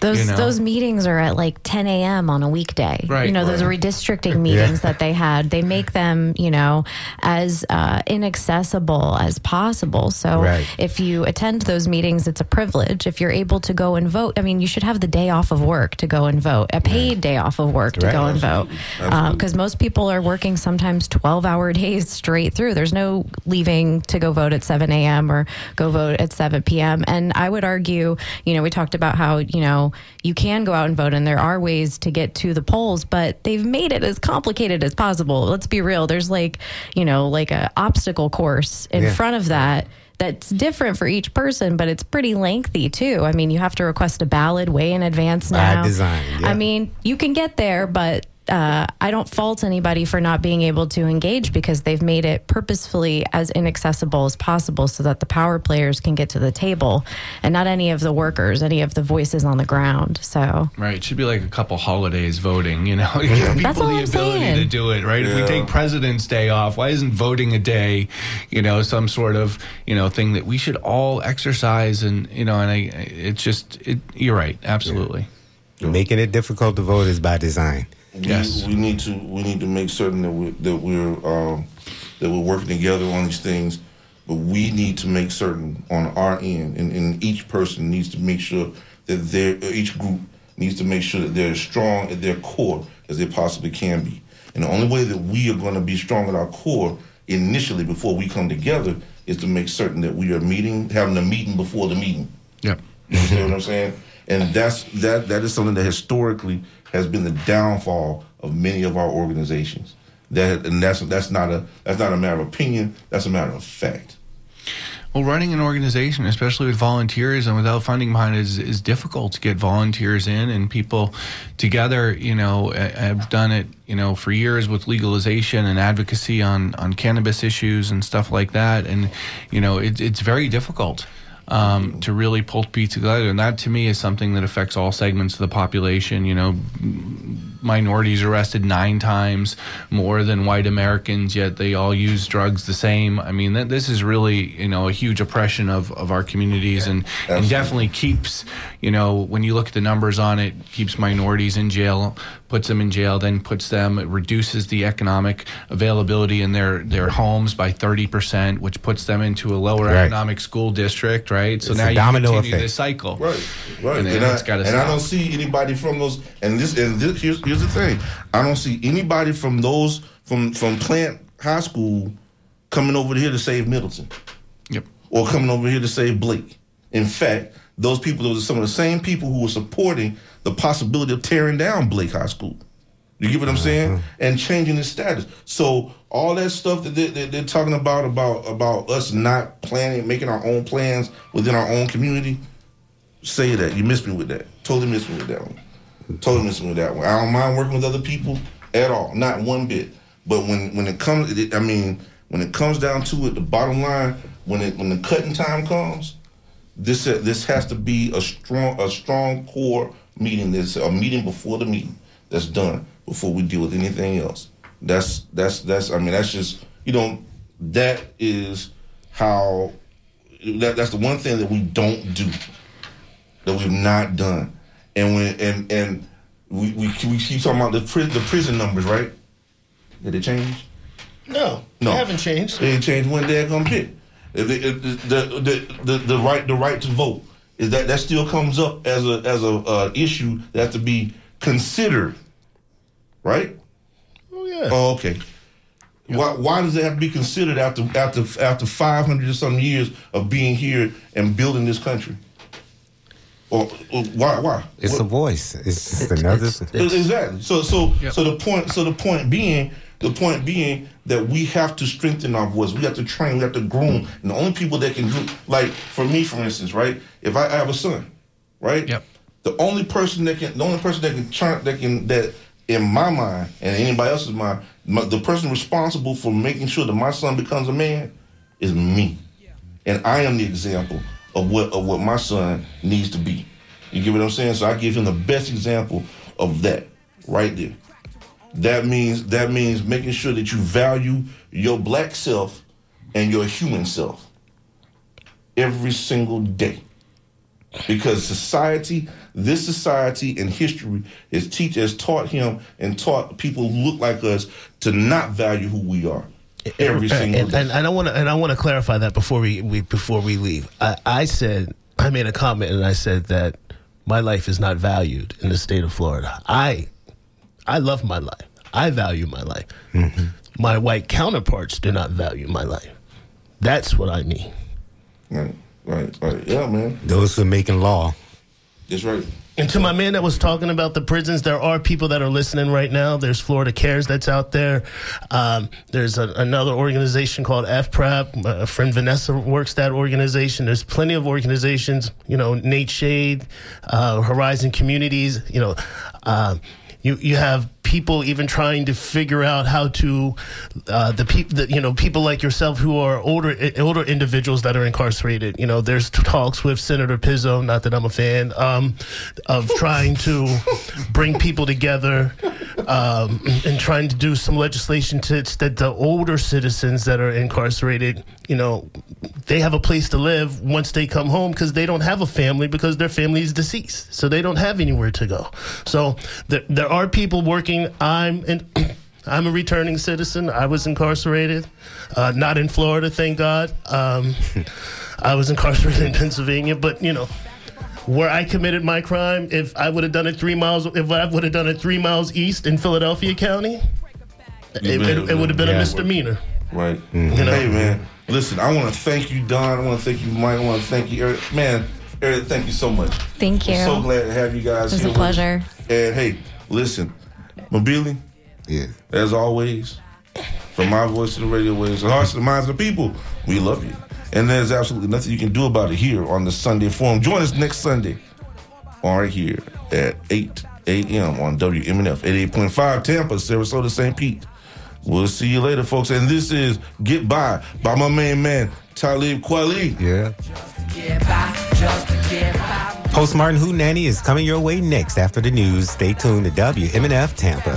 Those you know? those meetings are at like 10 a.m. on a weekday. Right. You know, those redistricting meetings that they had, they make them, you know, as uh, inaccessible as possible. So Right. if you attend those meetings, it's a privilege. If you're able to go and vote, I mean, you should have the day off of work to go and vote, a paid day off of work to Right. go and vote. Absolutely. Um, because most people are working sometimes 12 hour days straight through. There's no leaving to go vote at 7 a.m. or go vote at 7 p.m. And I would argue, you know, we talked about how, you know, you can go out and vote and there are ways to get to the polls, but they've made it as complicated as possible. Let's be real. There's like, you know, like an obstacle course in Yeah. front of that that's different for each person, but it's pretty lengthy too. I mean, you have to request a ballot way in advance By now. design, yeah. I mean, you can get there, but uh, I don't fault anybody for not being able to engage because they've made it purposefully as inaccessible as possible so that the power players can get to the table and not any of the workers, any of the voices on the ground. So. Right. It should be like a couple holidays voting, you know, give people That's all the I'm ability saying. to do it, right? If we take President's Day off, why isn't voting a day, you know, some sort of, you know, thing that we should all exercise and, you know, and I, it's just, it, you're right. Absolutely. Making it difficult to vote is by design. We, we need to we need to make certain that we that we're um, that we're working together on these things, but we need to make certain on our end, and, and each person needs to make sure that their each group needs to make sure that they're as strong at their core as they possibly can be. And the only way that we are going to be strong at our core initially before we come together is to make certain that we are meeting, having a meeting before the meeting. Yep. You understand what I'm saying? And that's that that is something that historically has been the downfall of many of our organizations. That and that's that's not a that's not a matter of opinion. That's a matter of fact. Well, running an organization, especially with volunteers and without funding behind it, is, is difficult to get volunteers in and people together. You know, I've done it, you know, for years with legalization and advocacy on, on cannabis issues and stuff like that. And, you know, it, it's very difficult um, to really pull people together. And that to me is something that affects all segments of the population, you know, minorities arrested nine times more than white Americans, yet they all use drugs the same. I mean, th- this is really you know a huge oppression of, of our communities, and and definitely keeps you know when you look at the numbers on it, keeps minorities in jail, puts them in jail, then puts them it reduces the economic availability in their their homes by thirty percent, which puts them into a lower Right. economic school district, right? So It's now a you domino continue effect. this cycle, Right, right. And, And, then I, it's got to and I don't see anybody from those. And this, and this, here's, here's the thing: I don't see anybody from those from from Plant High School coming over here to save Middleton. Yep. Or coming over here to save Blake. In fact, those people, those are some of the same people who were supporting the possibility of tearing down Blake High School. You get what I'm mm-hmm. saying? And changing the status. So all that stuff that they, they're talking about about about us not planning, making our own plans within our own community. Say that you missed me with that. Totally missed me with that one. Totally missed me with that one. I don't mind working with other people at all, not one bit. But when when it comes, I mean, when it comes down to it, the bottom line, when it when the cutting time comes, this uh, this has to be a strong a strong core meeting. This a meeting before the meeting that's done before we deal with anything else. That's that's that's I mean that's just you know that is how that that's the one thing that we don't do that we've not done. And when and and we we, we keep talking about the pri- the prison numbers, right? Did it change? No, No. they haven't changed. They changed one daggone bit. If they, if the, the, the, the, the right the right to vote is that that still comes up as a as a uh, issue that has to be considered, right? Oh yeah. Oh okay. Why, why does it have to be considered after after after five hundred or some years of being here and building this country? Or, or why why? It's What- a voice. It's just another. exactly. So so so the point so the point being the point being that we have to strengthen our voice. We have to train. We have to groom. And the only people that can do like for me, for instance, right? If I, I have a son, right? Yep. The only person that can the only person that can turn that can that in my mind and anybody else's mind, my, the person responsible for making sure that my son becomes a man is me, and I am the example of what of what my son needs to be. You get what I'm saying? So I give him the best example of that right there. That means that means making sure that you value your black self and your human self every single day. Because society, this society and history is teach has taught him and taught people who look like us to not value who we are every single and, day. and, and I want to and I want to clarify that before we, we before we leave. I, I said I made a comment and I said that my life is not valued in the state of Florida. I I love my life. I value my life. Mm-hmm. My white counterparts do not value my life. That's what I mean. Right, right, right. Yeah, man. Those who are making law. That's right. And to my man that was talking about the prisons, there are people that are listening right now. There's Florida Cares that's out there. Um, there's a, another organization called FPRAP. My friend Vanessa works that organization. There's plenty of organizations, you know, Nate Shade, uh, Horizon Communities, you know, uh, you, you have people even trying to figure out how to uh, the people that you know people like yourself who are older older individuals that are incarcerated. You know there's talks with senator pizzo not that i'm a fan um, of trying to bring people together um, and trying to do some legislation to that the older citizens that are incarcerated you know they have a place to live once they come home because they don't have a family because their family is deceased. So they don't have anywhere to go. So there, there are people working i'm in I'm a returning citizen. I was incarcerated, uh, not in Florida, thank God. Um, I was incarcerated in Pennsylvania, but you know, where I committed my crime, if I would have done it three miles, if I would have done it three miles east in Philadelphia County, it, it, it would have been a misdemeanor. Right. You know? Hey man, listen, I want to thank you, Don. I want to thank you, Mike. I want to thank you, Eric. Man, Eric, thank you so much. Thank you. I'm so glad to have you guys It was here. a pleasure. And hey, listen, Mobili, yeah, as always, from my voice to the radio waves, the hearts and the minds of the people, we love you. And there's absolutely nothing you can do about it here on the Sunday Forum. Join us next Sunday, all right here at 8 a.m. on WMNF 88.5 Tampa, Sarasota, St. Pete. We'll see you later, folks. And this is Get By by my main man, Talib Kweli. Yeah. Post Martin Who Nanny is coming your way next after the news. Stay tuned to WMNF Tampa.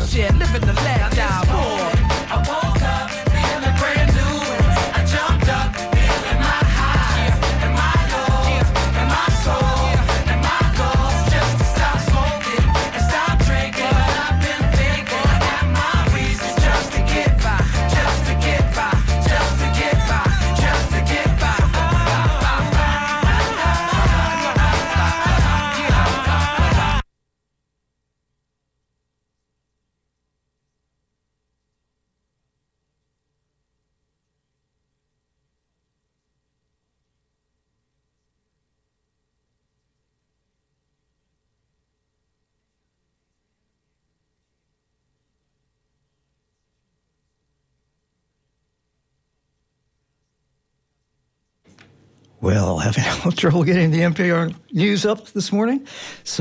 Well, having trouble getting the NPR news up this morning. So